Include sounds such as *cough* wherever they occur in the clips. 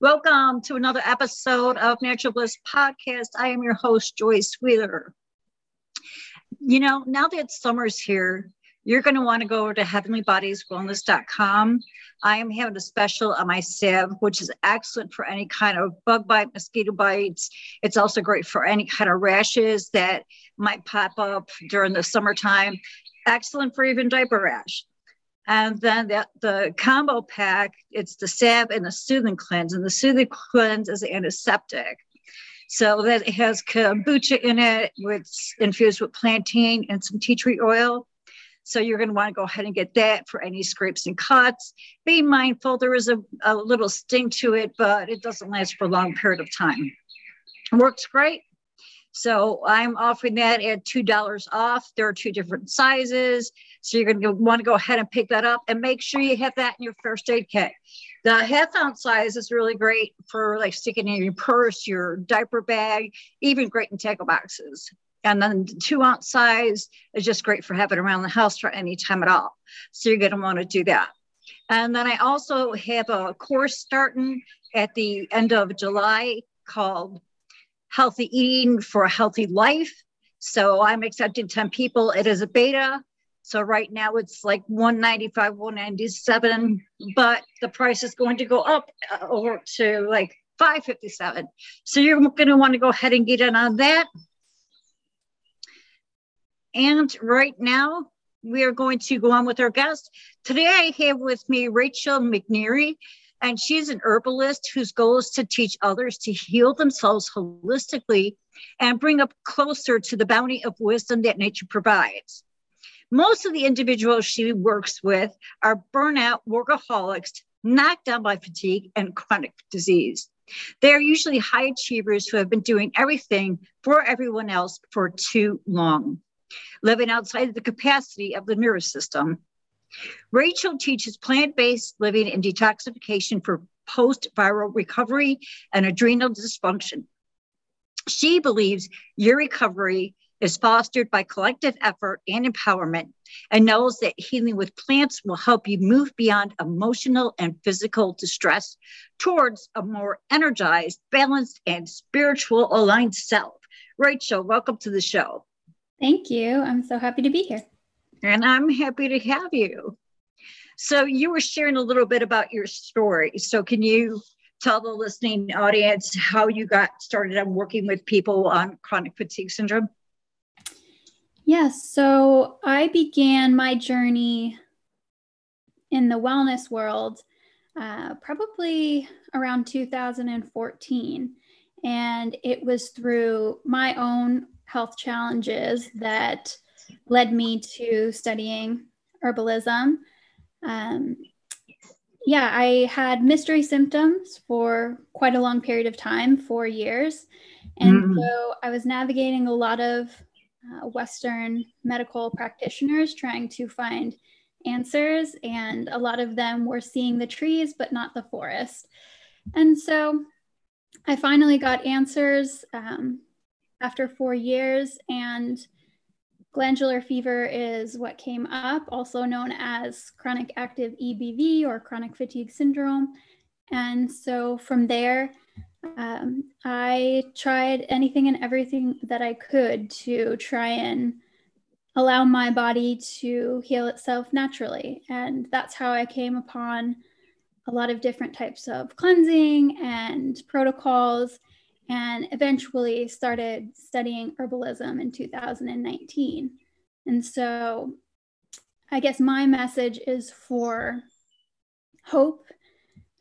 Welcome to another episode of Natural Bliss Podcast. I am your host, Joyce Wheeler. You know, now that summer's here, you're going to want to go over to heavenlybodieswellness.com. I am having a special on my salve, which is excellent for any kind of bug bite, mosquito bites. It's also great for any kind of rashes that might pop up during the summertime. Excellent for even diaper rash. And then the, the combo pack, it's the salve and the soothing cleanse. And the soothing cleanse is antiseptic. So that it has kombucha in it, with infused with plantain and some tea tree oil. So you're going to want to go ahead and get that for any scrapes and cuts. Be mindful, there is a, a little sting to it, but it doesn't last for a long period of time. Works great. So I'm offering that at $2 off. There are two different sizes. So you're going to want to go ahead and pick that up and make sure you have that in your first aid kit. The half ounce size is really great for like sticking in your purse, your diaper bag, even great in tackle boxes. And then the two ounce size is just great for having around the house for any time at all. So you're going to want to do that. And then I also have a course starting at the end of July called Healthy Eating for a Healthy Life. So I'm accepting 10 people. It is a beta. So right now it's like 195, 197, but the price is going to go up uh, over to like 557. So you're going to want to go ahead and get in on that. And right now we are going to go on with our guest. Today I have with me Rachel McNeary, and she's an herbalist whose goal is to teach others to heal themselves holistically and bring up closer to the bounty of wisdom that nature provides. Most of the individuals she works with are burnout workaholics, knocked down by fatigue and chronic disease. They are usually high achievers who have been doing everything for everyone else for too long, living outside of the capacity of the nervous system. Rachel teaches plant based living and detoxification for post viral recovery and adrenal dysfunction. She believes your recovery is fostered by collective effort and empowerment and knows that healing with plants will help you move beyond emotional and physical distress towards a more energized, balanced, and spiritual aligned self. Rachel, welcome to the show. Thank you. I'm so happy to be here. And I'm happy to have you. So, you were sharing a little bit about your story. So, can you tell the listening audience how you got started on working with people on chronic fatigue syndrome? Yes. So I began my journey in the wellness world uh, probably around 2014. And it was through my own health challenges that led me to studying herbalism. Um, yeah, I had mystery symptoms for quite a long period of time, four years. And mm. so I was navigating a lot of uh, Western medical practitioners trying to find answers, and a lot of them were seeing the trees but not the forest. And so I finally got answers um, after four years, and glandular fever is what came up, also known as chronic active EBV or chronic fatigue syndrome. And so from there, um, I tried anything and everything that I could to try and allow my body to heal itself naturally. And that's how I came upon a lot of different types of cleansing and protocols, and eventually started studying herbalism in 2019. And so I guess my message is for hope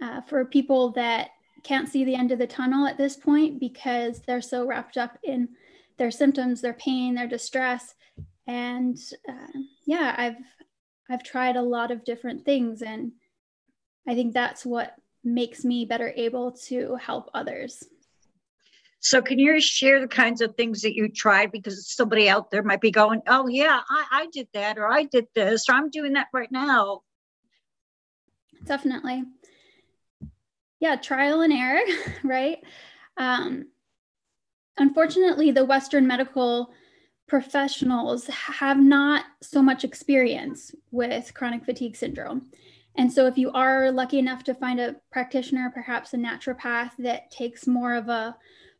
uh, for people that can't see the end of the tunnel at this point because they're so wrapped up in their symptoms, their pain, their distress. And uh, yeah, I've I've tried a lot of different things, and I think that's what makes me better able to help others. So, can you share the kinds of things that you tried? Because somebody out there might be going, "Oh yeah, I, I did that, or I did this, or I'm doing that right now." Definitely yeah, trial and error, *laughs* right? Um, unfortunately, the Western medical professionals have not so much experience with chronic fatigue syndrome. And so, if you are lucky enough to find a practitioner, perhaps a naturopath that takes more of a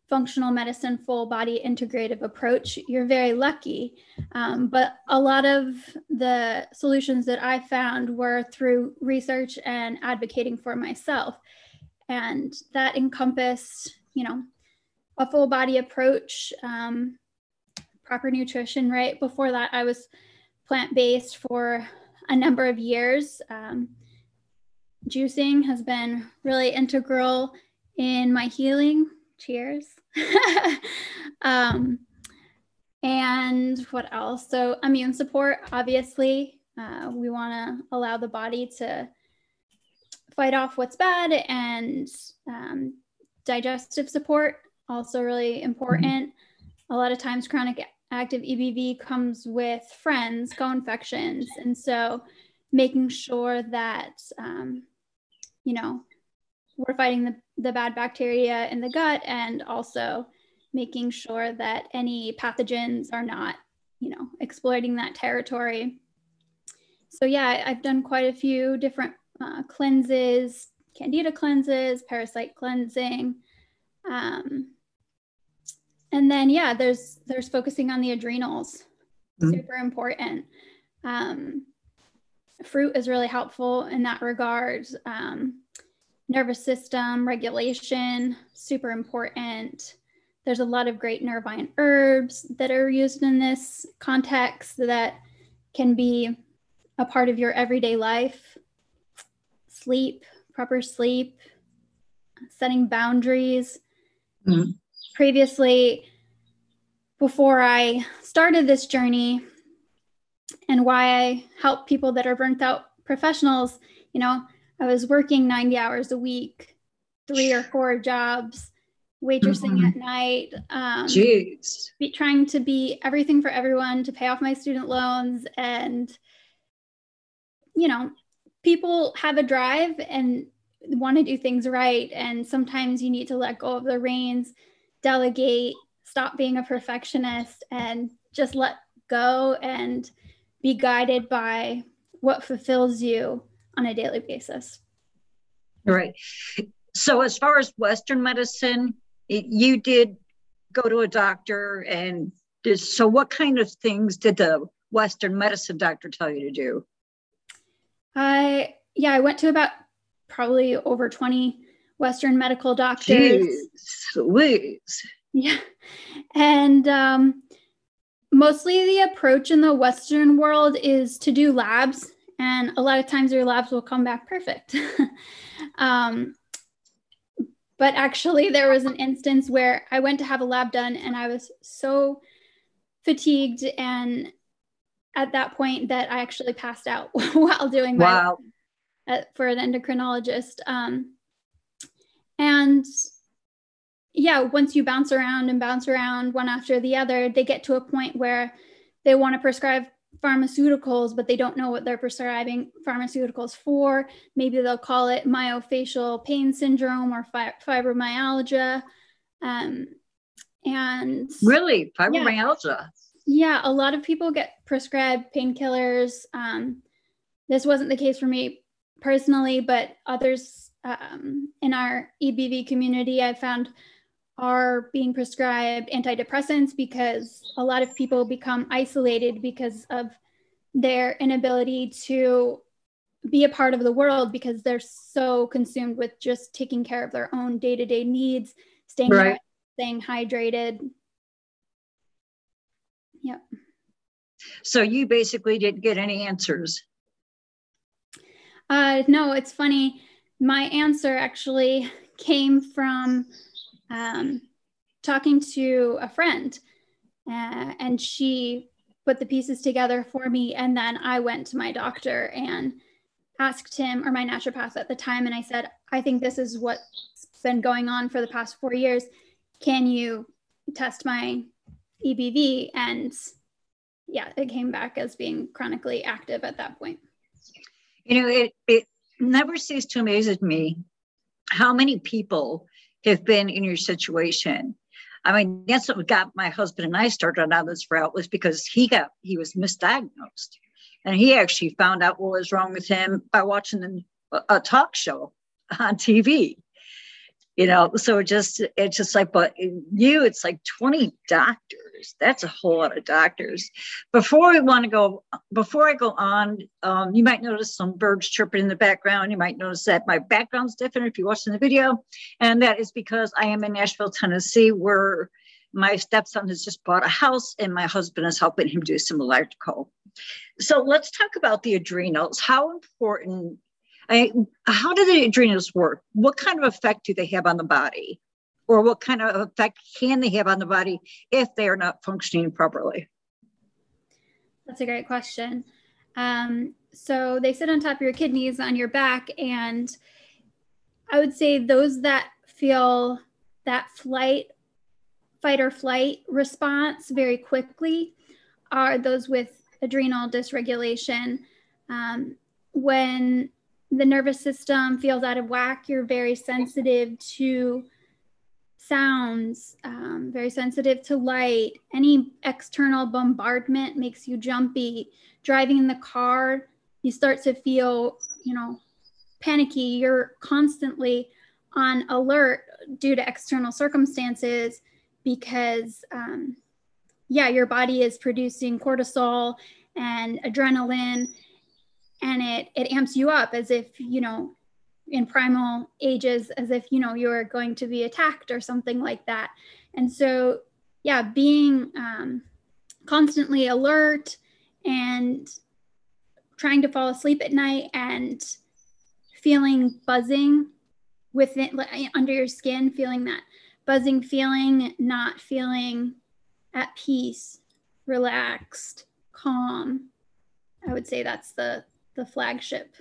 functional medicine, full body integrative approach, you're very lucky. Um, but a lot of the solutions that I found were through research and advocating for myself. And that encompassed, you know, a full body approach, um, proper nutrition, right? Before that, I was plant based for a number of years. Um, juicing has been really integral in my healing. Cheers. *laughs* um, and what else? So, immune support, obviously, uh, we want to allow the body to fight off what's bad, and um, digestive support, also really important. Mm-hmm. A lot of times, chronic active EBV comes with friends, co-infections, and so making sure that um, you know we're fighting the, the bad bacteria in the gut and also making sure that any pathogens are not you know exploiting that territory. So yeah i've done quite a few different uh, cleanses candida cleanses parasite cleansing um, and then yeah there's there's focusing on the adrenals. Mm-hmm. super important. Um, fruit is really helpful in that regard. Um, nervous system regulation super important. There's a lot of great nervine herbs that are used in this context that can be a part of your everyday life. Sleep proper sleep setting boundaries. Mm-hmm. Previously before I started this journey and why I help people that are burnt out professionals. You know, I was working 90 hours a week, three or four jobs, waitressing mm-hmm. at night. Um, Jeez. Be, trying to be everything for everyone to pay off my student loans. And, you know, people have a drive and want to do things right. And sometimes you need to let go of the reins delegate, stop being a perfectionist, and just let go and be guided by what fulfills you on a daily basis. Right. So, as far as Western medicine, it, you did go to a doctor, and did, so what kind of things did the Western medicine doctor tell you to do? I yeah, I went to about probably over 20 Western medical doctors. Jeez Yeah. And um, mostly the approach in the Western world is to do labs. And a lot of times your labs will come back perfect. *laughs* um, but actually, there was an instance where I went to have a lab done and I was so fatigued and at that point that I actually passed out *laughs* while doing my wow. Uh, for an endocrinologist. Um, and yeah, once you bounce around and bounce around one after the other, they get to a point where they want to prescribe pharmaceuticals, but they don't know what they're prescribing pharmaceuticals for. Maybe they'll call it myofascial pain syndrome or fi- fibromyalgia. Um, and really, fibromyalgia. Yeah, yeah, a lot of people get prescribed painkillers. Um, this wasn't the case for me personally, but others um, in our EBV community, I found are being prescribed antidepressants because a lot of people become isolated because of their inability to be a part of the world because they're so consumed with just taking care of their own day-to-day needs staying right. staying hydrated. Yep. So you basically didn't get any answers? Uh, no it's funny. My answer actually *laughs* came from um, talking to a friend, uh, and she put the pieces together for me. And then I went to my doctor and asked him, or my naturopath at the time, and I said, I think this is what's been going on for the past four years. Can you test my EBV? And yeah, it came back as being chronically active at that point. You know, it, it never cease to amaze me how many people have been in your situation. I mean, that's what got my husband and I started on this route was because he got he was misdiagnosed. And he actually found out what was wrong with him by watching a talk show on TV you know so it just it's just like but you it's like 20 doctors that's a whole lot of doctors. Before we want to go before i go on um, you might notice some birds chirping in the background. You might notice that my background's different if you're watching the video and that is because i am in nashville tennessee where my stepson has just bought a house and my husband is helping him do some electrical. So let's talk about the adrenals. How important I, how do the adrenals work? What kind of effect do they have on the body? Or what kind of effect can they have on the body if they are not functioning properly? That's a great question. Um, so they sit on top of your kidneys on your back, and I would say those that feel that flight, fight or flight response very quickly are those with adrenal dysregulation. Um, when the nervous system feels out of whack, you're very sensitive to sounds, um, very sensitive to light. Any external bombardment makes you jumpy. Driving in the car, you start to feel, you know, panicky. You're constantly on alert due to external circumstances because, um, yeah, your body is producing cortisol and adrenaline and it it amps you up as if you know in primal ages as if you know you're going to be attacked or something like that and so yeah being um, constantly alert and trying to fall asleep at night and feeling buzzing within under your skin feeling that buzzing feeling not feeling at peace relaxed calm i would say that's the the flagship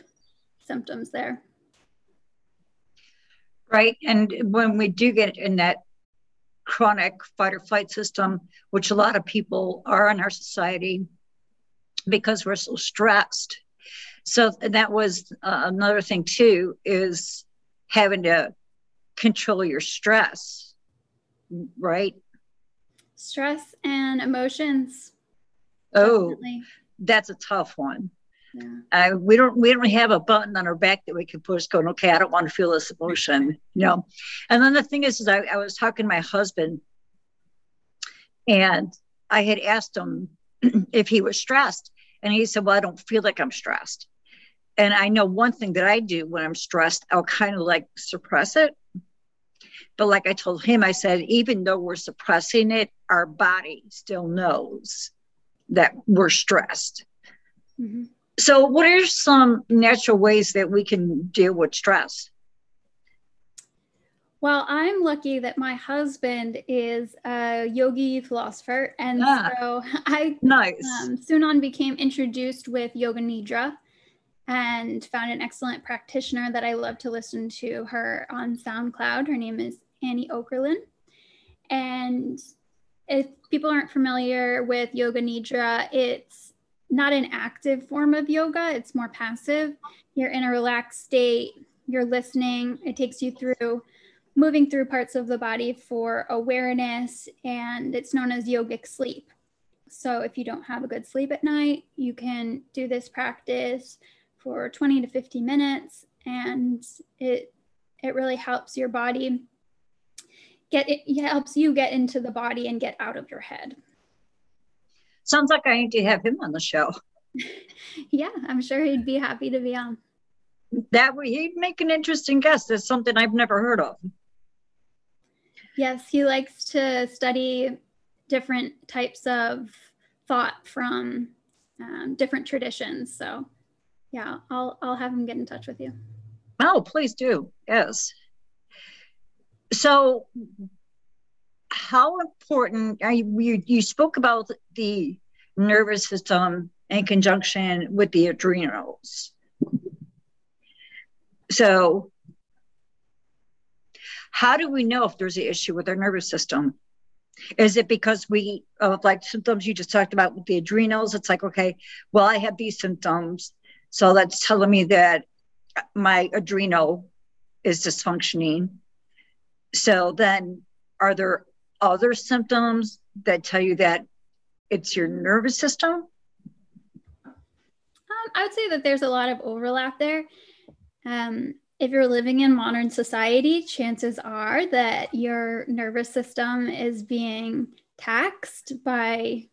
symptoms there. Right. And when we do get in that chronic fight or flight system, which a lot of people are in our society because we're so stressed. So that was uh, another thing too is having to control your stress, right? Stress and emotions. Oh, Definitely. that's a tough one. Yeah. Uh, we don't we don't have a button on our back that we can push going, okay, I don't want to feel this emotion, you know. And then the thing is, is I, I was talking to my husband and I had asked him *clears throat* if he was stressed. And he said, Well, I don't feel like I'm stressed. And I know one thing that I do when I'm stressed, I'll kind of like suppress it. But like I told him, I said, even though we're suppressing it, our body still knows that we're stressed. Mm-hmm. So, what are some natural ways that we can deal with stress? Well, I'm lucky that my husband is a yogi philosopher. And ah, so I nice. Um, soon on became introduced with Yoga Nidra and found an excellent practitioner that I love to listen to her on SoundCloud. Her name is Annie Okerlin, And if people aren't familiar with Yoga Nidra, it's not an active form of yoga, it's more passive. You're in a relaxed state, you're listening, it takes you through moving through parts of the body for awareness, and it's known as yogic sleep. So, if you don't have a good sleep at night, you can do this practice for 20 to 50 minutes, and it it really helps your body get it, helps you get into the body and get out of your head. Sounds like I need to have him on the show. *laughs* yeah, I'm sure he'd be happy to be on. That way, he'd make an interesting guest. That's something I've never heard of. Yes, he likes to study different types of thought from um, different traditions. So, yeah, I'll I'll have him get in touch with you. Oh, please do. Yes. So, how important you, you spoke about the nervous system in conjunction with the adrenals. So how do we know if there's an issue with our nervous system? Is it because we like symptoms you just talked about with the adrenals? It's like okay well i have these symptoms so that's telling me that my adrenal is dysfunctioning. So then are there other symptoms that tell you that it's your nervous system? I would say that there's a lot of overlap there. Um, if you're living in modern society, chances are that your nervous system is being taxed by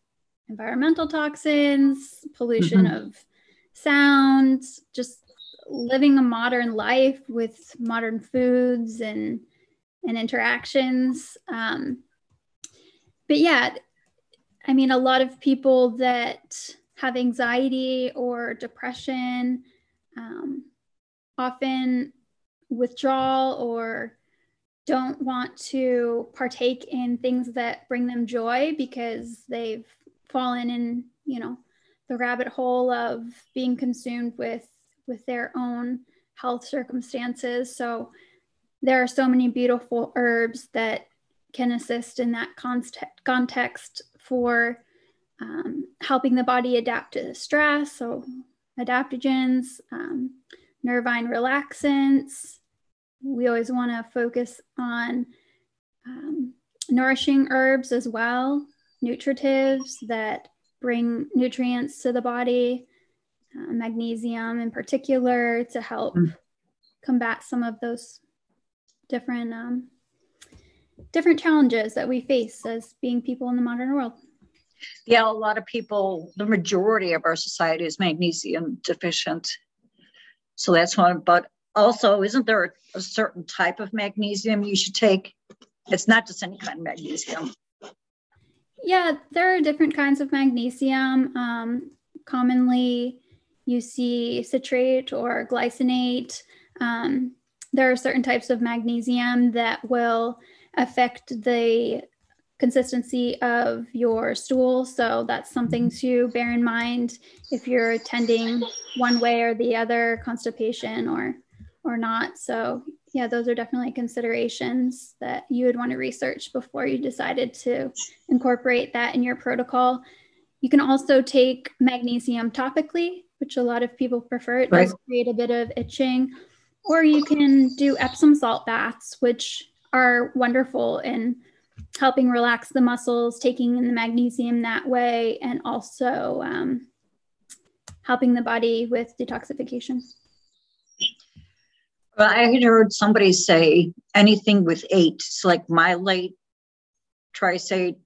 environmental toxins, pollution mm-hmm. of sound, just living a modern life with modern foods and and interactions. Um, but yeah, I mean, a lot of people that have anxiety or depression um, often withdraw or don't want to partake in things that bring them joy because they've fallen in, you know, the rabbit hole of being consumed with with their own health circumstances. So there are so many beautiful herbs that can assist in that context for um, helping the body adapt to the stress. So adaptogens, um, nervine relaxants. We always want to focus on um, nourishing herbs as well, nutritives that bring nutrients to the body, uh, magnesium in particular to help mm. combat some of those different um, different challenges that we face as being people in the modern world. Yeah, a lot of people, the majority of our society is magnesium deficient. So that's one. But also, isn't there a certain type of magnesium you should take? It's not just any kind of magnesium. Yeah, there are different kinds of magnesium. Um, commonly, you see citrate or glycinate. Um, there are certain types of magnesium that will affect the consistency of your stool. So that's something to bear in mind if you're attending one way or the other, constipation or or not. So yeah, those are definitely considerations that you would want to research before you decided to incorporate that in your protocol. You can also take magnesium topically, which a lot of people prefer. It right. does create a bit of itching. Or you can do Epsom salt baths, which are wonderful in helping relax the muscles, taking in the magnesium that way, and also um, helping the body with detoxification. Well, I had heard somebody say anything with eight, so like mylate, trisate,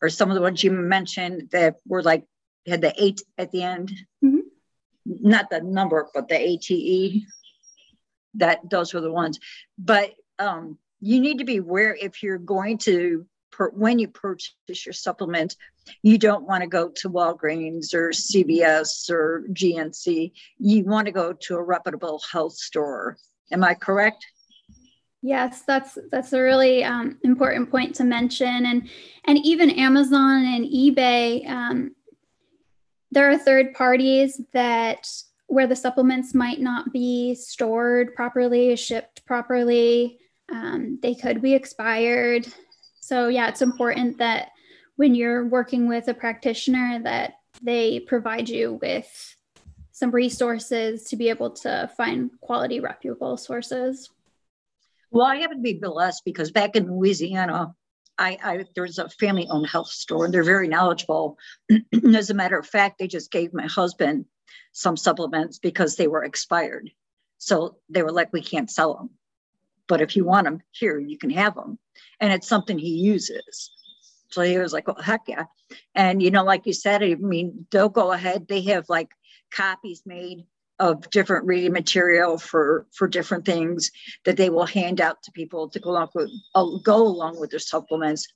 or some of the ones you mentioned that were like had the eight at the end. Mm-hmm. Not the number, but the ATE. That those were the ones. But um, you need to be aware if you're going to when you purchase your supplement you don't want to go to walgreens or cvs or gnc you want to go to a reputable health store. Am i correct? Yes that's that's a really um, important point to mention. And and even amazon and ebay um, there are third parties that where the supplements might not be stored properly shipped properly um, they could be expired. So yeah, it's important that when you're working with a practitioner that they provide you with some resources to be able to find quality reputable sources. Well, I happen to be blessed because back in Louisiana, I, I there's a family-owned health store and they're very knowledgeable. *clears throat* As a matter of fact, they just gave my husband some supplements because they were expired. So they were like, we can't sell them but if you want them here, you can have them. And it's something he uses. So he was like, well, heck yeah. And, you know, like you said, I mean, they'll go ahead. They have like copies made of different reading material for for different things that they will hand out to people to go along with uh, go along with their supplements.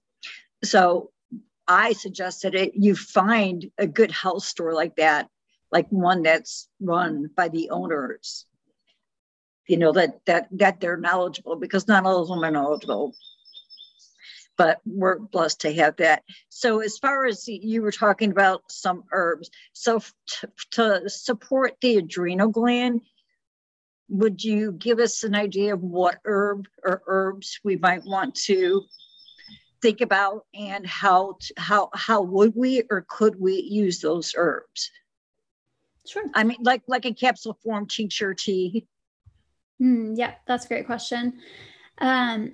So I suggested it. You find a good health store like that, like one that's run by the owners you know that that that they're knowledgeable because not all of them are knowledgeable. But we're blessed to have that. So as far as you were talking about some herbs so t- to support the adrenal gland would you give us an idea of what herb or herbs we might want to think about and how how how would we or could we use those herbs? Sure. I mean like like a capsule form tincture tea Mm, yeah, that's a great question. Um,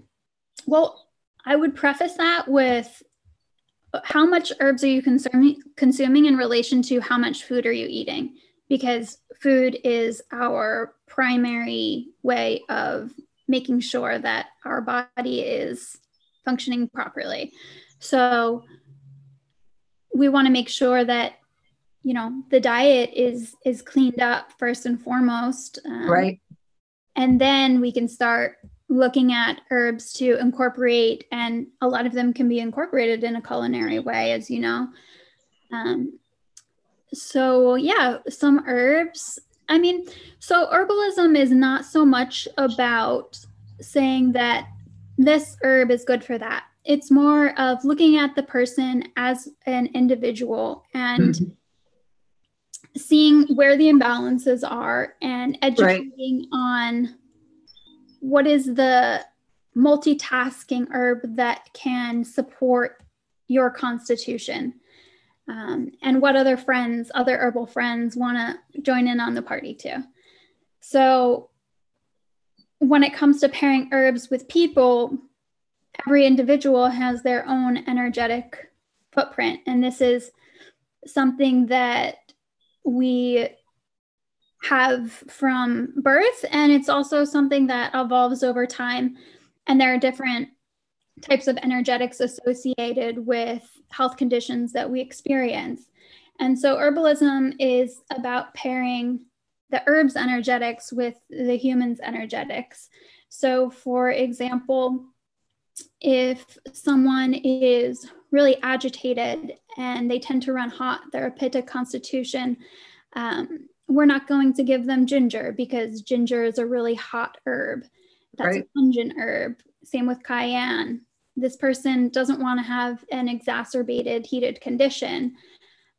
well, I would preface that with how much herbs are you consuming consuming in relation to how much food are you eating? because food is our primary way of making sure that our body is functioning properly. So we want to make sure that you know the diet is is cleaned up first and foremost um, right and then we can start looking at herbs to incorporate and a lot of them can be incorporated in a culinary way as you know. Um, so yeah some herbs i mean so herbalism is not so much about saying that this herb is good for that. It's more of looking at the person as an individual and mm-hmm seeing where the imbalances are and educating right. on what is the multitasking herb that can support your constitution. Um, and what other friends other herbal friends want to join in on the party too. So when it comes to pairing herbs with people every individual has their own energetic footprint. And this is something that we have from birth and it's also something that evolves over time. And there are different types of energetics associated with health conditions that we experience. And so herbalism is about pairing the herbs energetics with the human's energetics. So for example if someone is really agitated and they tend to run hot, they're a pitta constitution, um, we're not going to give them ginger because ginger is a really hot herb. That's right. a pungent herb. Same with cayenne. This person doesn't want to have an exacerbated heated condition.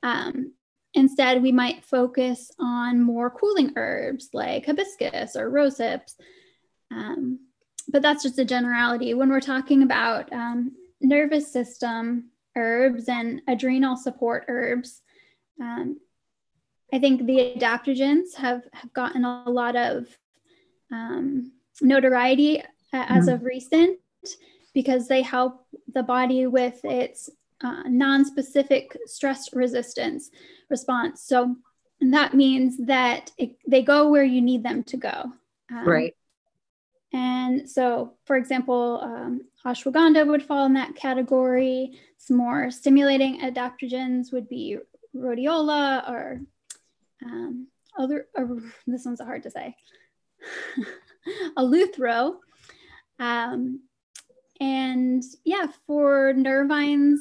Um, instead, we might focus on more cooling herbs like hibiscus or rose hips. Um, but that's just a generality. When we're talking about um, nervous system herbs and adrenal support herbs, um, I think the adaptogens have, have gotten a lot of um, notoriety as mm-hmm. of recent because they help the body with its uh, non-specific stress resistance response. So that means that it, they go where you need them to go. Um, right. And so, for example, um, ashwagandha would fall in that category. Some more stimulating adaptogens would be rhodiola or um, other, or, this one's hard to say, *laughs* eleuthero. Um, and yeah, for nervines,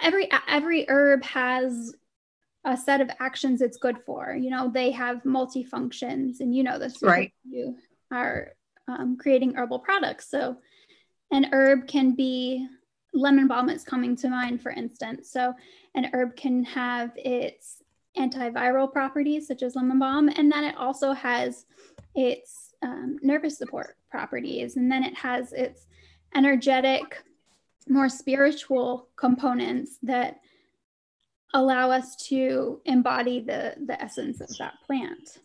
every every herb has a set of actions it's good for. You know, they have multifunctions, and you know this. Right. You are um, creating herbal products. So, an herb can be lemon balm is coming to mind, for instance. So, an herb can have its antiviral properties, such as lemon balm, and then it also has its um, nervous support properties, and then it has its energetic, more spiritual components that allow us to embody the, the essence of that plant.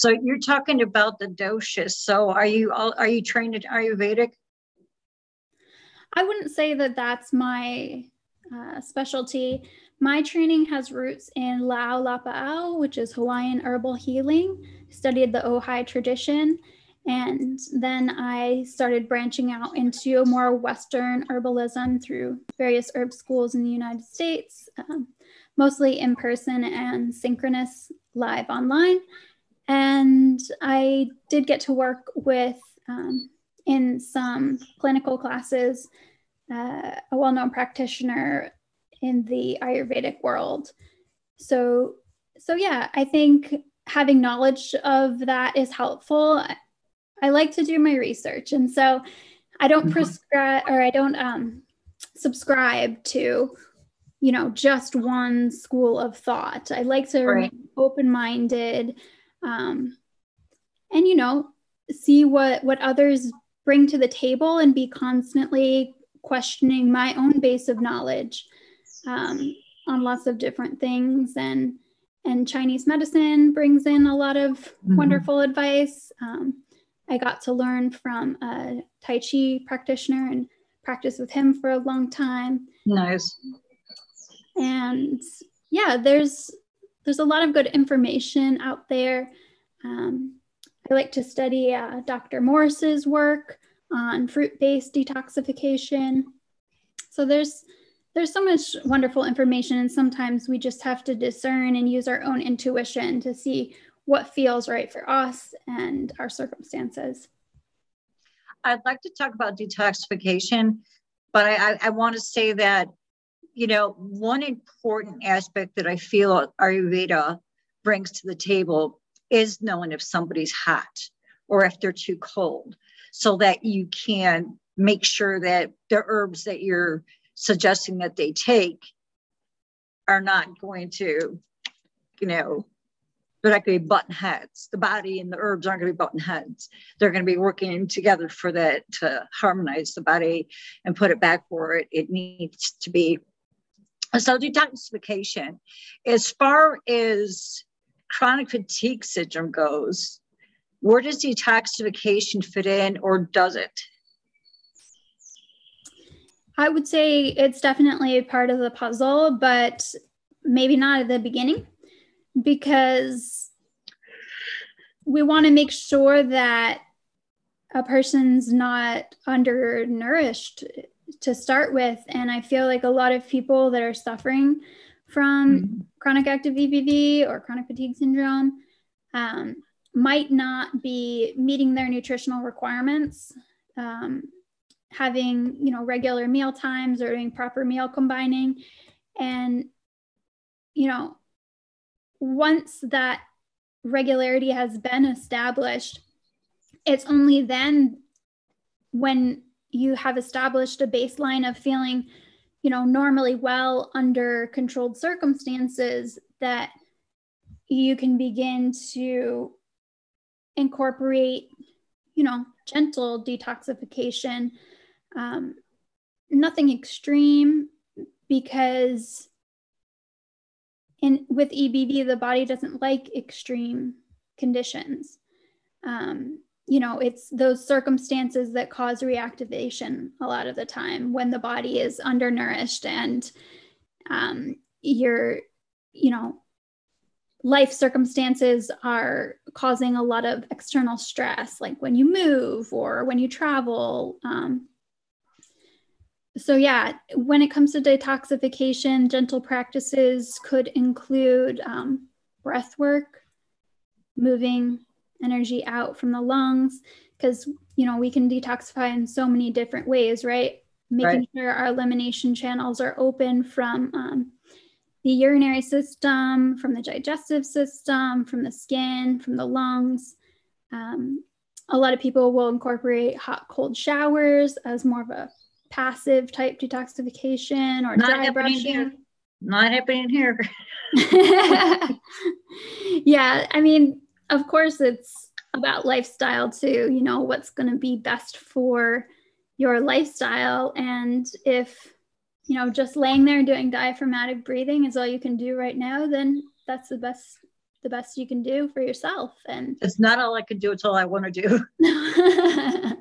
So you're talking about the doshas. So are you all, are you trained in Ayurvedic? I wouldn't say that that's my uh, specialty. My training has roots in La'au Lapa'au, which is Hawaiian herbal healing. Studied the Ojai tradition, and then I started branching out into more Western herbalism through various herb schools in the United States, um, mostly in person and synchronous live online. And I did get to work with, um, in some clinical classes, uh, a well known practitioner in the Ayurvedic world. So, so yeah, I think having knowledge of that is helpful. I like to do my research. And so I don't mm-hmm. prescribe or I don't um, subscribe to, you know, just one school of thought. I like to right. remain open minded um, and you know see what what others bring to the table and be constantly questioning my own base of knowledge um, on lots of different things. And and chinese medicine brings in a lot of mm-hmm. wonderful advice. Um, i got to learn from a tai chi practitioner and practice with him for a long time. Nice. And yeah there's there's a lot of good information out there. Um, I like to study uh, Dr. Morse's work on fruit-based detoxification. So there's there's so much wonderful information, and sometimes we just have to discern and use our own intuition to see what feels right for us and our circumstances. I'd like to talk about detoxification, but I, I, I want to say that, you know, one important aspect that I feel Ayurveda brings to the table is knowing if somebody's hot or if they're too cold so that you can make sure that the herbs that you're suggesting that they take are not going to, you know, they're not going to be button heads. The body and the herbs aren't going to be button heads. They're going to be working together for that to harmonize the body and put it back where it, it needs to be. So detoxification, as far as chronic fatigue syndrome goes, where does detoxification fit in or does it? I would say it's definitely a part of the puzzle, but maybe not at the beginning because we want to make sure that a person's not undernourished to start with. And I feel like a lot of people that are suffering from mm-hmm. chronic active EBV or chronic fatigue syndrome um, might not be meeting their nutritional requirements. Um, having you know regular meal times or doing proper meal combining and you know once that regularity has been established, it's only then when you have established a baseline of feeling, you know, normally well under controlled circumstances that you can begin to incorporate, you know, gentle detoxification. Um, nothing extreme because in with EBV, the body doesn't like extreme conditions. Um, you know, it's those circumstances that cause reactivation a lot of the time when the body is undernourished and um, your, you know, life circumstances are causing a lot of external stress, like when you move or when you travel. Um, so, yeah, when it comes to detoxification, gentle practices could include um, breath work, moving energy out from the lungs, because, you know, we can detoxify in so many different ways, right? Making right. sure our elimination channels are open from um, the urinary system, from the digestive system, from the skin, from the lungs. Um, a lot of people will incorporate hot cold showers as more of a passive type detoxification or Not dry brushing? Here. Not happening here. *laughs* yeah, I mean, of course, it's about lifestyle too. You know, what's going to be best for your lifestyle. And if, you know, just laying there doing diaphragmatic breathing is all you can do right now, then that's the best the best you can do for yourself and it's not all i can do it's all i want to do *laughs*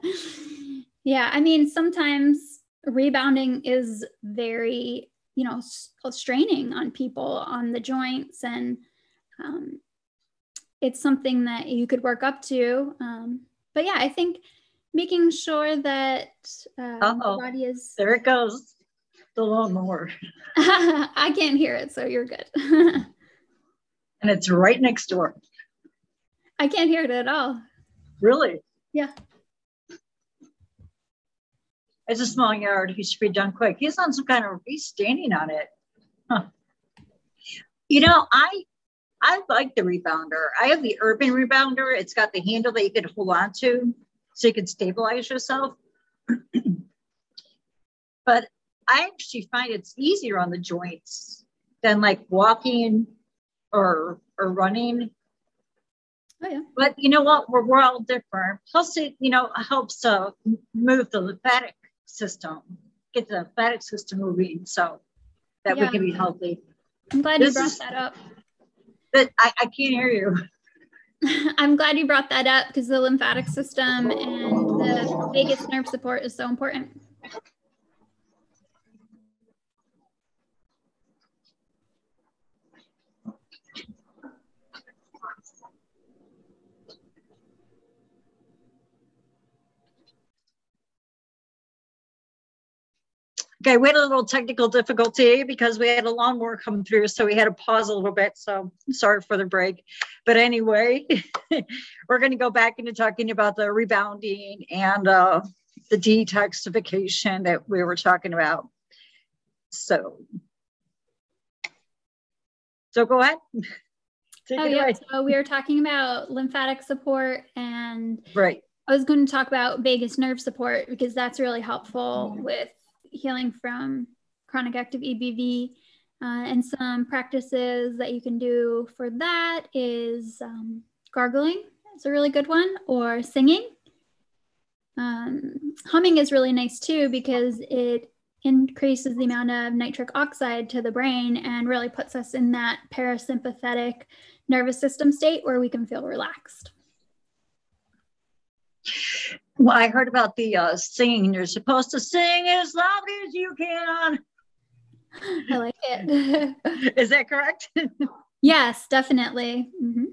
yeah i mean sometimes rebounding is very you know straining on people on the joints and um, it's something that you could work up to um, but yeah i think making sure that uh, the body is there it goes the lawnmower *laughs* *laughs* i can't hear it so you're good *laughs* and it's right next door i can't hear it at all really yeah it's a small yard. He should be done quick. He's on some kind of, he's standing on it. Huh. You know, I I like the rebounder. I have the urban rebounder. It's got the handle that you can hold on to so you can stabilize yourself. *clears throat* but I actually find it's easier on the joints than like walking or or running. Oh, yeah. But you know what? We're, we're all different. Plus, it you know helps uh, to move the lymphatic system, get the lymphatic system moving so that yeah. we can be healthy. I'm glad this you brought is, that up. But I, I can't hear you. *laughs* I'm glad you brought that up because the lymphatic system and the vagus nerve support is so important. Okay, we had a little technical difficulty because we had a lawnmower come through, so we had to pause a little bit. So sorry for the break. But anyway, *laughs* we're going to go back into talking about the rebounding and uh, the detoxification that we were talking about. So, so go ahead. *laughs* Take oh, yeah. Away. So we were talking about lymphatic support and right. I was going to talk about vagus nerve support because that's really helpful mm-hmm. with healing from chronic active EBV. Uh, and some practices that you can do for that is um, gargling. It's a really good one, or singing. Um, humming is really nice too because it increases the amount of nitric oxide to the brain and really puts us in that parasympathetic nervous system state where we can feel relaxed. Well, I heard about the uh, singing. You're supposed to sing as loud as you can. I like it. Is that correct? yes, definitely. Mm-hmm.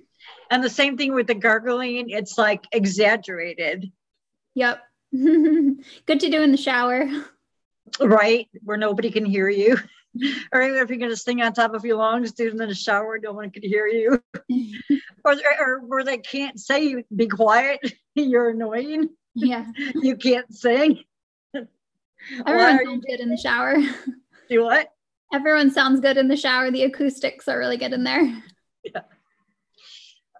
And the same thing with the gargling, it's like exaggerated. Yep. *laughs* Good to do in the shower. Right, where nobody can hear you. or even if you're going to sing on top of your lungs, do it in the shower, no one can hear you. *laughs* or, or where they can't say, be quiet, *laughs* you're annoying. Yeah. *laughs* you can't sing. *laughs* Everyone sounds good in the shower. *laughs* Do what? Everyone sounds good in the shower. The acoustics are really good in there. Yeah.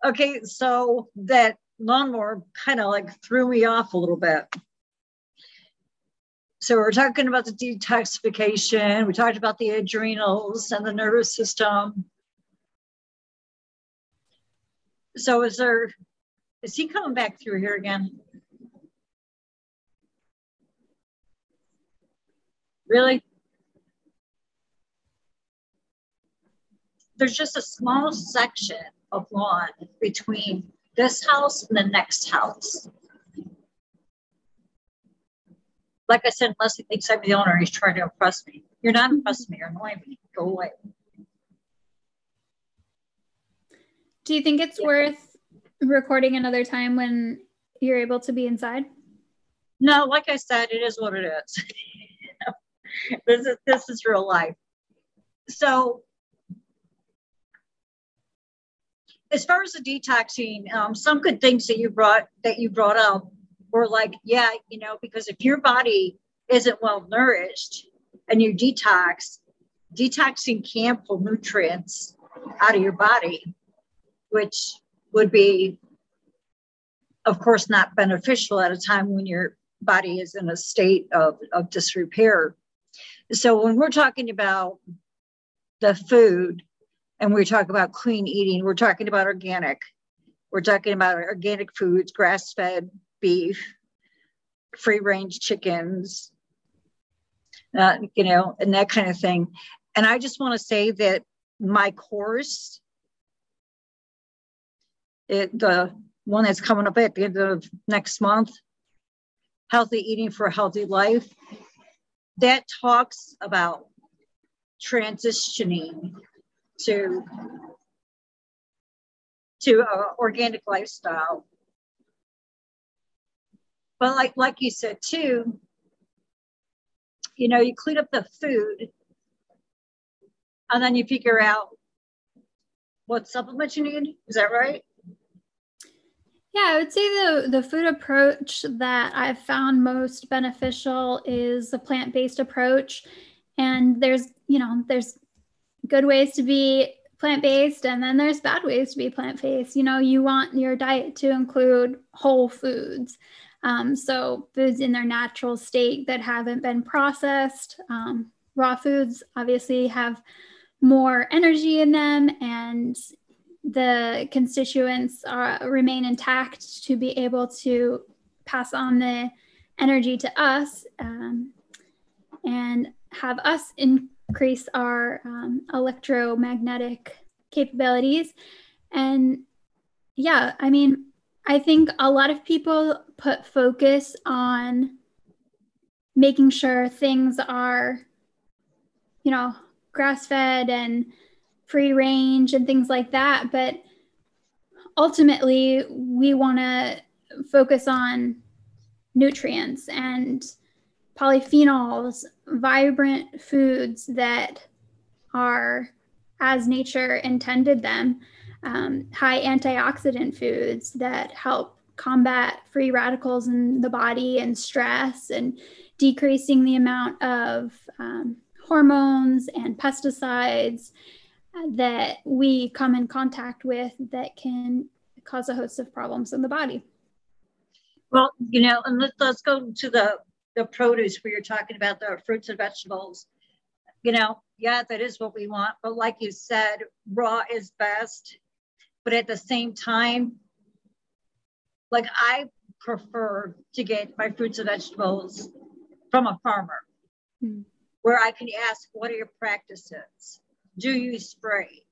Okay, so that lawnmower kind of like threw me off a little bit. So we're talking about the detoxification. We talked about the adrenals and the nervous system. So is there, is he coming back through here again? Really? There's just a small section of lawn between this house and the next house. Like I said, unless he thinks I'm the owner, he's trying to impress me. You're not impressing me, you're annoying me. Go away. Do you think it's yeah. worth recording another time when you're able to be inside? No, like I said, it is what it is. *laughs* *laughs* this is this is real life. So as far as the detoxing, um, some good things that you brought that you brought up were like, yeah, you know, because if your body isn't well nourished and you detox, detoxing can pull nutrients out of your body, which would be, of course, not beneficial at a time when your body is in a state of, of disrepair. So when we're talking about the food and we talk about clean eating, we're talking about organic. We're talking about organic foods, grass fed beef, free range chickens, uh, you know, and that kind of thing. And I just want to say that my course, it, the one that's coming up at the end of next month, Healthy Eating for a Healthy Life, that talks about transitioning to to an organic lifestyle. But like like you said too, you know, you clean up the food and then you figure out what supplements you need. Is that right? Yeah, I would say the the food approach that I've found most beneficial is a plant-based approach. And there's, you know, there's good ways to be plant-based and then there's bad ways to be plant-based. You know, you want your diet to include whole foods. Um, so foods in their natural state that haven't been processed. Um, raw foods obviously have more energy in them and the constituents are, remain intact to be able to pass on the energy to us um, and have us increase our um, electromagnetic capabilities. And yeah, I mean, I think a lot of people put focus on making sure things are, you know, grass fed and free range and things like that. But ultimately, we want to focus on nutrients and polyphenols, vibrant foods that are as nature intended them, um, high antioxidant foods that help combat free radicals in the body and stress and decreasing the amount of um, hormones and pesticides that we come in contact with that can cause a host of problems in the body. Well, you know, and let's, let's go to the, the produce where you're talking about the fruits and vegetables. You know, yeah, that is what we want. But like you said, raw is best. But at the same time, like I prefer to get my fruits and vegetables from a farmer mm. where I can ask, what are your practices? Do you spray?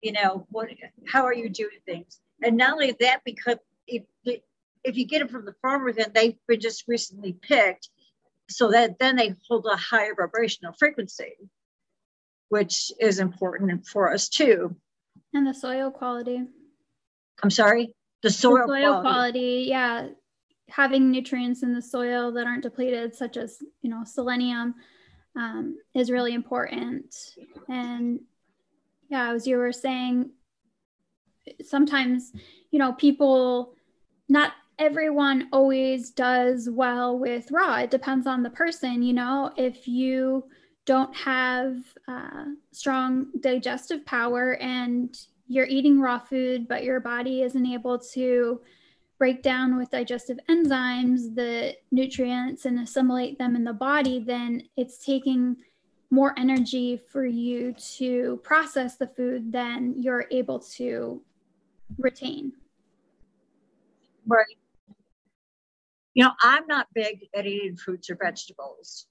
You know, what how are you doing things? And not only that, because if if you get them from the farmer, then they've been just recently picked, so that then they hold a higher vibrational frequency, which is important for us too. And the soil quality. I'm sorry? The soil, the soil quality. quality. Yeah. Having nutrients in the soil that aren't depleted, such as, you know, selenium, um, is really important. And yeah, as you were saying, sometimes, you know, people, not everyone always does well with raw. It depends on the person, you know, if you don't have uh, strong digestive power and you're eating raw food, but your body isn't able to break down with digestive enzymes the nutrients and assimilate them in the body, then it's taking more energy for you to process the food than you're able to retain. Right. You know, I'm not big at eating fruits or vegetables,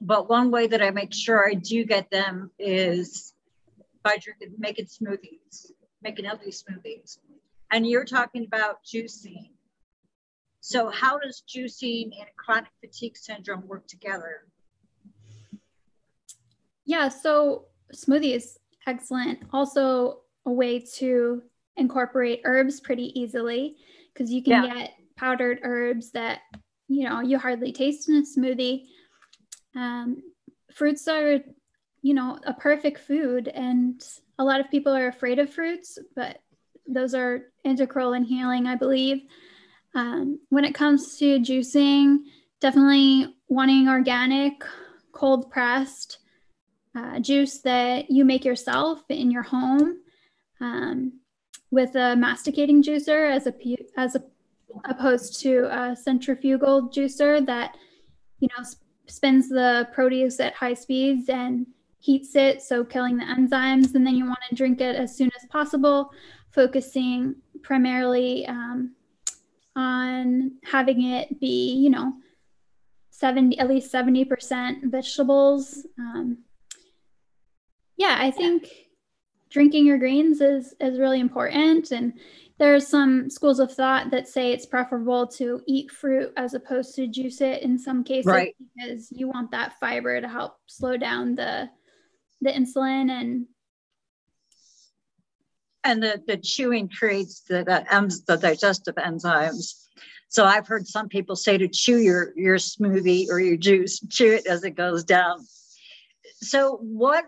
but one way that I make sure I do get them is by drinking, making smoothies, making healthy smoothies. And you're talking about juicing. So, how does juicing and chronic fatigue syndrome work together? Yeah, so smoothies, excellent. Also, a way to incorporate herbs pretty easily because you can yeah. get powdered herbs that you know you hardly taste in a smoothie. Um, fruits are, you know, a perfect food, and a lot of people are afraid of fruits, but those are integral in healing, I believe. Um, when it comes to juicing, definitely wanting organic, cold pressed uh, juice that you make yourself in your home um, with a masticating juicer as a as a opposed to a centrifugal juicer that you know spins the produce at high speeds and heats it so killing the enzymes and then you want to drink it as soon as possible focusing primarily um, on having it be you know 70 at least 70% vegetables um, yeah i think drinking your greens is is really important and there's some schools of thought that say it's preferable to eat fruit as opposed to juice it in some cases right. because you want that fiber to help slow down the the insulin and and the, the chewing creates the, the, the digestive enzymes. So i've heard some people say to chew your your smoothie or your juice chew it as it goes down. So what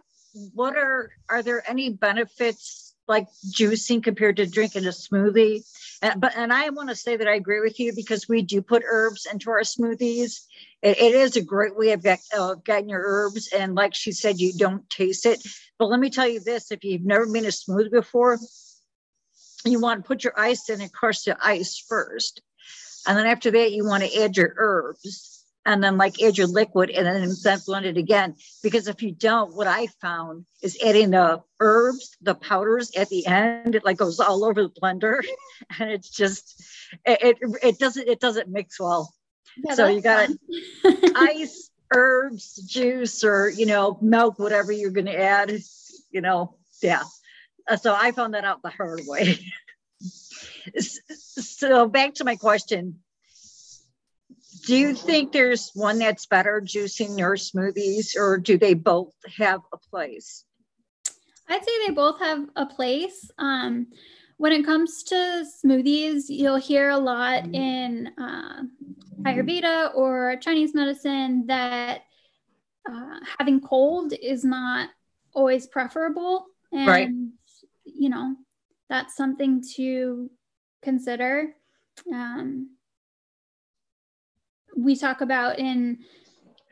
what are are there any benefits like juicing compared to drinking a smoothie. And, but and I want to say that I agree with you because we do put herbs into our smoothies. it, it is a great way of, get, of getting your herbs. And like she said, you don't taste it. But let me tell you this: if you've never made a smoothie before, you want to put your ice in and crush the ice first, and then after that, you want to add your herbs and then like add your liquid and then, blend it again. Because if you don't, what I found is adding the herbs, the powders at the end, it like goes all over the blender, *laughs* and it's just it it, it doesn't it doesn't mix well. Yeah, so you got *laughs* ice, herbs, juice, or you know milk, whatever you're going to add. You know, yeah. Uh, so I found that out the hard way. *laughs* so back to my question do you think there's one that's better juicing your smoothies or do they both have a place i'd say they both have a place um, when it comes to smoothies you'll hear a lot in uh, Ayurveda or Chinese medicine that uh, having cold is not always preferable. And, right. you know, that's something to consider. Um, we talk about in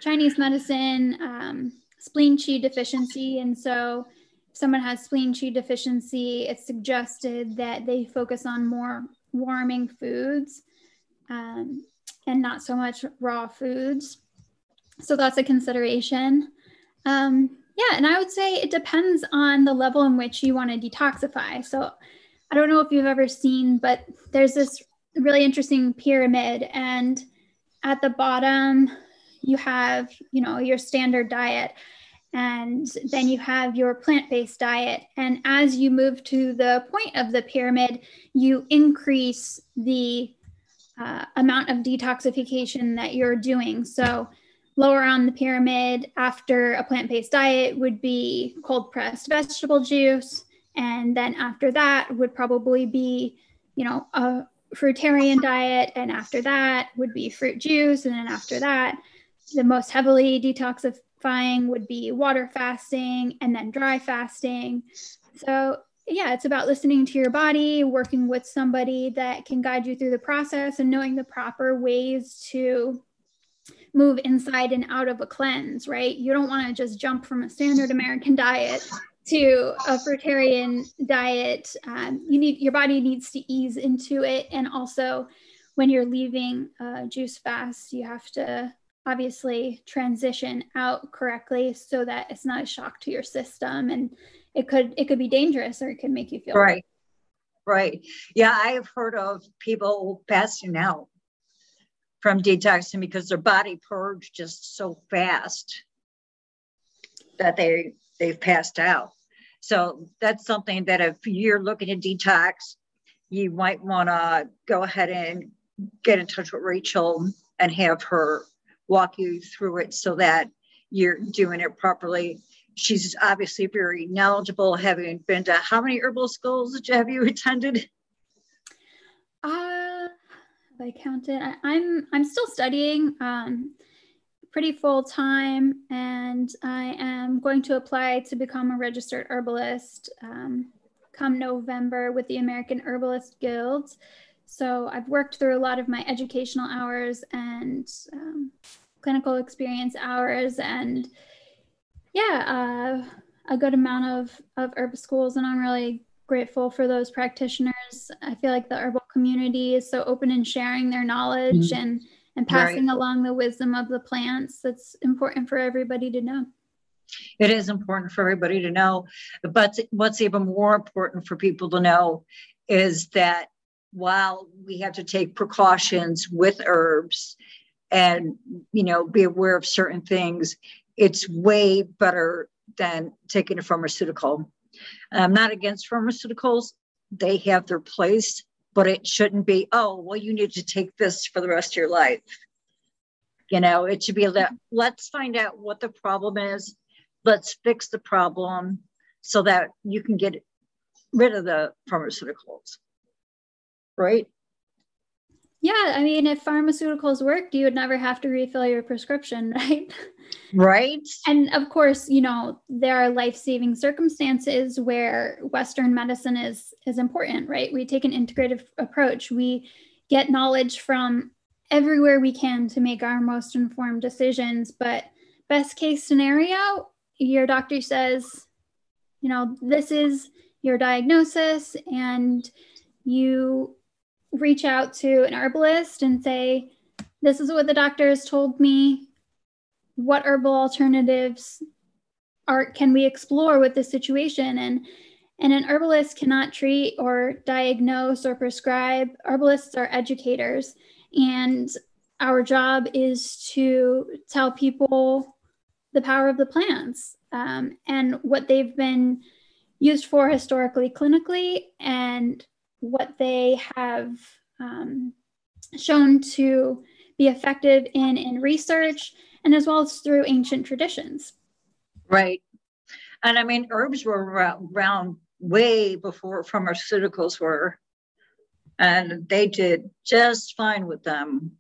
Chinese medicine um, spleen qi deficiency. And so, if someone has spleen qi deficiency, it's suggested that they focus on more warming foods um, and not so much raw foods. So, that's a consideration. Um, yeah, and I would say it depends on the level in which you want to detoxify. So, I don't know if you've ever seen, but there's this really interesting pyramid, and at the bottom, you have, you know, your standard diet and then you have your plant-based diet. And as you move to the point of the pyramid you increase the uh, amount of detoxification that you're doing. So lower on the pyramid after a plant-based diet would be cold pressed vegetable juice and then after that would probably be you know a fruitarian diet and after that would be fruit juice and then after that the most heavily detoxifying would be water fasting and then dry fasting. So yeah it's about listening to your body working with somebody that can guide you through the process and knowing the proper ways to move inside and out of a cleanse right? You don't want to just jump from a standard american diet to a fruitarian diet, um, you need your body needs to ease into it, and also when you're leaving a juice fast, you have to obviously transition out correctly so that it's not a shock to your system, and it could it could be dangerous or it could make you feel right. Right. Yeah, I have heard of people passing out from detoxing because their body purged just so fast that they they've passed out. So that's something that if you're looking to detox, you might want to go ahead and get in touch with Rachel and have her walk you through it so that you're doing it properly. She's obviously very knowledgeable, having been to how many herbal schools *laughs* have you attended? Uh, I counted. I, I'm I'm still studying. Um, pretty full time, and I am going to apply to become a registered herbalist um, come November with the American Herbalist Guild. So I've worked through a lot of my educational hours and um, clinical experience hours, and yeah, uh, a good amount of of herb schools, and I'm really grateful for those practitioners. I feel like the herbal community is so open in sharing their knowledge mm-hmm. and and passing right. along the wisdom of the plants. That's important for everybody to know. It is important for everybody to know. But what's even more important for people to know is that while we have to take precautions with herbs and you know be aware of certain things it's way better than taking a pharmaceutical i'm not against pharmaceuticals they have their place but it shouldn't be, oh, well, you need to take this for the rest of your life. You know, it should be that let's find out what the problem is. Let's fix the problem so that you can get rid of the pharmaceuticals. Right? Yeah, I mean, if pharmaceuticals worked, you would never have to refill your prescription, *laughs* right? Right. And of course, you know, there are life-saving circumstances where Western medicine is is important, right? We take an integrative approach. We get knowledge from everywhere we can to make our most informed decisions. But best case scenario, your doctor says, you know, this is your diagnosis, and you reach out to an herbalist and say, This is what the doctor has told me. What herbal alternatives are can we explore with this situation? And and an herbalist cannot treat or diagnose or prescribe. Herbalists are educators. And our job is to tell people the power of the plants um, and what they've been used for historically clinically and what they have um, shown to be effective in in research and as well as through ancient traditions. Right. And I mean, herbs were around way before pharmaceuticals were, and they did just fine with them.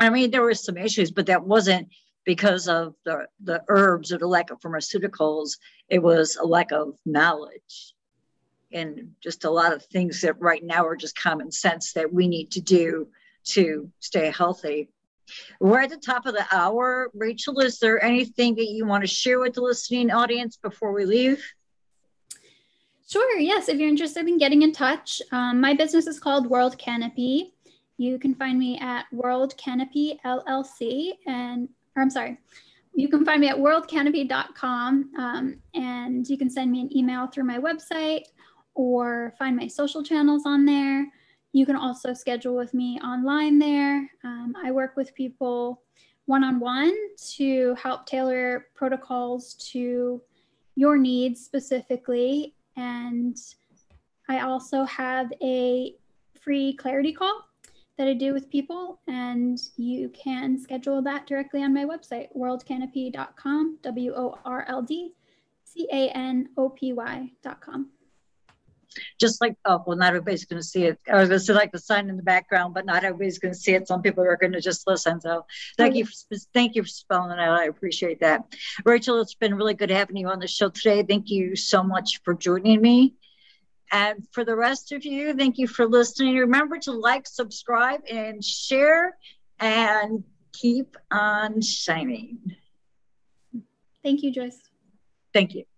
I mean, there were some issues, but that wasn't because of the, the herbs or the lack of pharmaceuticals. It was a lack of knowledge and just a lot of things that right now are just common sense that we need to do to stay healthy. We're at the top of the hour. Rachel, is there anything that you want to share with the listening audience before we leave? Sure, yes. If you're interested in getting in touch, um, my business is called World Canopy. You can find me at World Canopy LLC, and or I'm sorry, you can find me at worldcanopy.com, um, and you can send me an email through my website or find my social channels on there. You can also schedule with me online there. Um, I work with people one on one to help tailor protocols to your needs specifically and I also have a free clarity call that I do with people, and you can schedule that directly on my website, worldcanopy.com, W O R L D C A N O P Y.com just like oh well not everybody's going to see it i was going to say like the sign in the background but not everybody's going to see it. Some people are going to just listen. So thank you for, thank you for spelling it out. I appreciate that. Rachel it's been really good having you on the show today. Thank you so much for joining me. And for the rest of you thank you for listening. Remember to like subscribe and share and keep on shining. Thank you joyce. Thank you